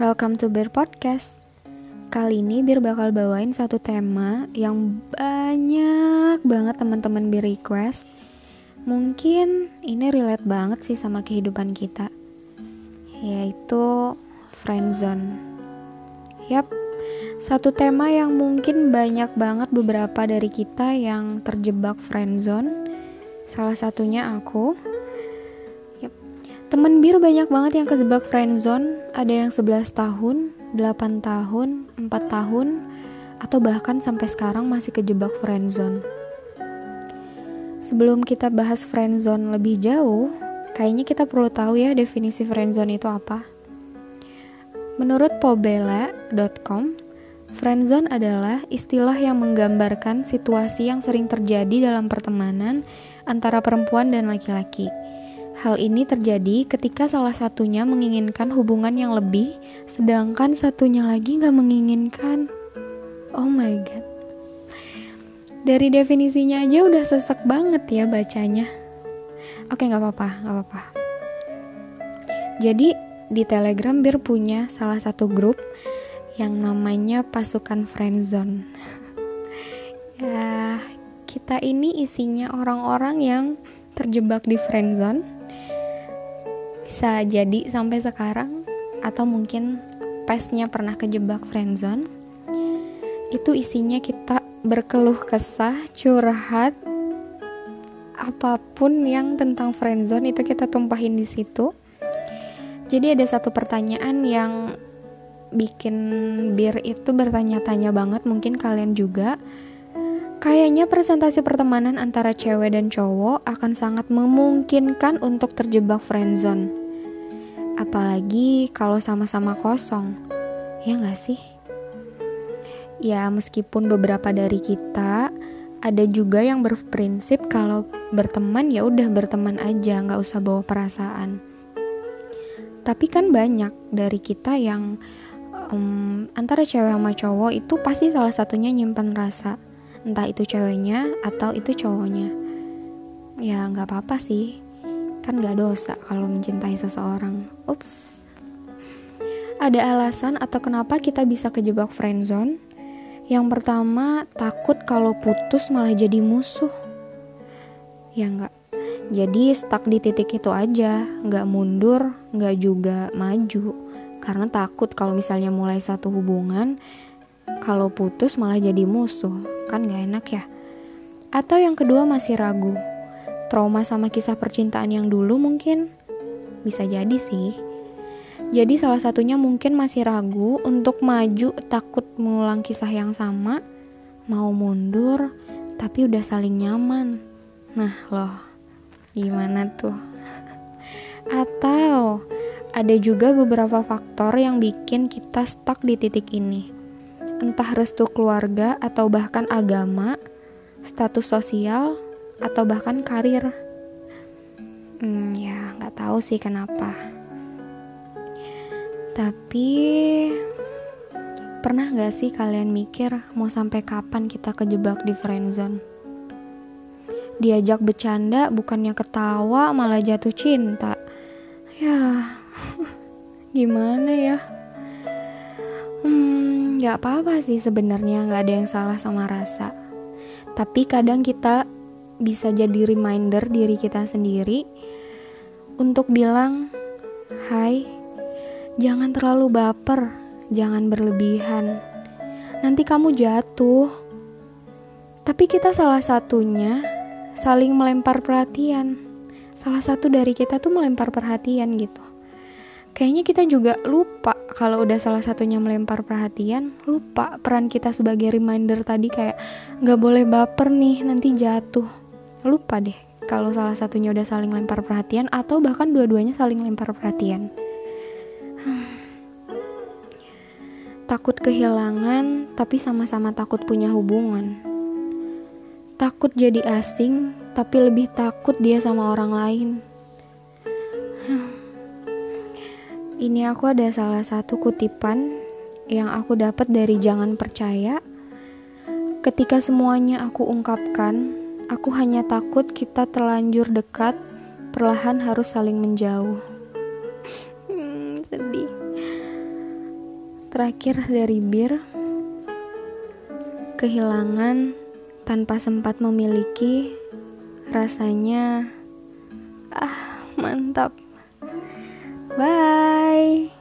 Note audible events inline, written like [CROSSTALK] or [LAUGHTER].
welcome to Bear Podcast. Kali ini Bir bakal bawain satu tema yang banyak banget teman-teman Bir request. Mungkin ini relate banget sih sama kehidupan kita, yaitu friendzone. Yap, satu tema yang mungkin banyak banget beberapa dari kita yang terjebak friendzone. Salah satunya aku. Temen bir banyak banget yang kejebak friendzone, ada yang 11 tahun, 8 tahun, 4 tahun, atau bahkan sampai sekarang masih kejebak friendzone. Sebelum kita bahas friendzone lebih jauh, kayaknya kita perlu tahu ya definisi friendzone itu apa. Menurut pobela.com, friendzone adalah istilah yang menggambarkan situasi yang sering terjadi dalam pertemanan antara perempuan dan laki-laki Hal ini terjadi ketika salah satunya menginginkan hubungan yang lebih, sedangkan satunya lagi nggak menginginkan. Oh my god. Dari definisinya aja udah sesek banget ya bacanya. Oke nggak apa-apa, nggak apa-apa. Jadi di Telegram Bir punya salah satu grup yang namanya pasukan friendzone. [LAUGHS] ya, kita ini isinya orang-orang yang terjebak di friendzone bisa jadi sampai sekarang atau mungkin pesnya pernah kejebak friendzone. Itu isinya kita berkeluh kesah curhat apa pun yang tentang friendzone itu kita tumpahin di situ. Jadi ada satu pertanyaan yang bikin bir itu bertanya-tanya banget mungkin kalian juga. Kayaknya presentasi pertemanan antara cewek dan cowok akan sangat memungkinkan untuk terjebak friendzone. Apalagi kalau sama-sama kosong. Ya nggak sih? Ya meskipun beberapa dari kita ada juga yang berprinsip kalau berteman ya udah berteman aja, nggak usah bawa perasaan. Tapi kan banyak dari kita yang um, antara cewek sama cowok itu pasti salah satunya nyimpan rasa, entah itu ceweknya atau itu cowoknya. Ya nggak apa-apa sih, kan gak dosa kalau mencintai seseorang. Ups. Ada alasan atau kenapa kita bisa kejebak friendzone? Yang pertama, takut kalau putus malah jadi musuh. Ya enggak. Jadi stuck di titik itu aja, nggak mundur, nggak juga maju. Karena takut kalau misalnya mulai satu hubungan, kalau putus malah jadi musuh, kan gak enak ya. Atau yang kedua masih ragu, trauma sama kisah percintaan yang dulu mungkin bisa jadi sih. Jadi salah satunya mungkin masih ragu untuk maju takut mengulang kisah yang sama, mau mundur tapi udah saling nyaman. Nah loh, gimana tuh? [LAUGHS] Atau ada juga beberapa faktor yang bikin kita stuck di titik ini. Entah restu keluarga atau bahkan agama, status sosial, atau bahkan karir. Hmm, ya nggak tahu sih kenapa. Tapi pernah nggak sih kalian mikir mau sampai kapan kita kejebak di friendzone? Diajak bercanda bukannya ketawa malah jatuh cinta. Ya, [LAUGHS] gimana ya? Hmm, nggak apa-apa sih sebenarnya nggak ada yang salah sama rasa. Tapi kadang kita bisa jadi reminder diri kita sendiri untuk bilang, "Hai, jangan terlalu baper, jangan berlebihan. Nanti kamu jatuh." Tapi kita salah satunya saling melempar perhatian. Salah satu dari kita tuh melempar perhatian gitu. Kayaknya kita juga lupa kalau udah salah satunya melempar perhatian, lupa peran kita sebagai reminder tadi kayak nggak boleh baper nih, nanti jatuh lupa deh kalau salah satunya udah saling lempar perhatian atau bahkan dua-duanya saling lempar perhatian. [SIGHS] takut kehilangan, tapi sama-sama takut punya hubungan. Takut jadi asing, tapi lebih takut dia sama orang lain. [SIGHS] Ini aku ada salah satu kutipan yang aku dapat dari Jangan Percaya. Ketika semuanya aku ungkapkan, Aku hanya takut kita terlanjur dekat, perlahan harus saling menjauh. Hmm, sedih. Terakhir dari Bir, kehilangan tanpa sempat memiliki, rasanya ah mantap. Bye.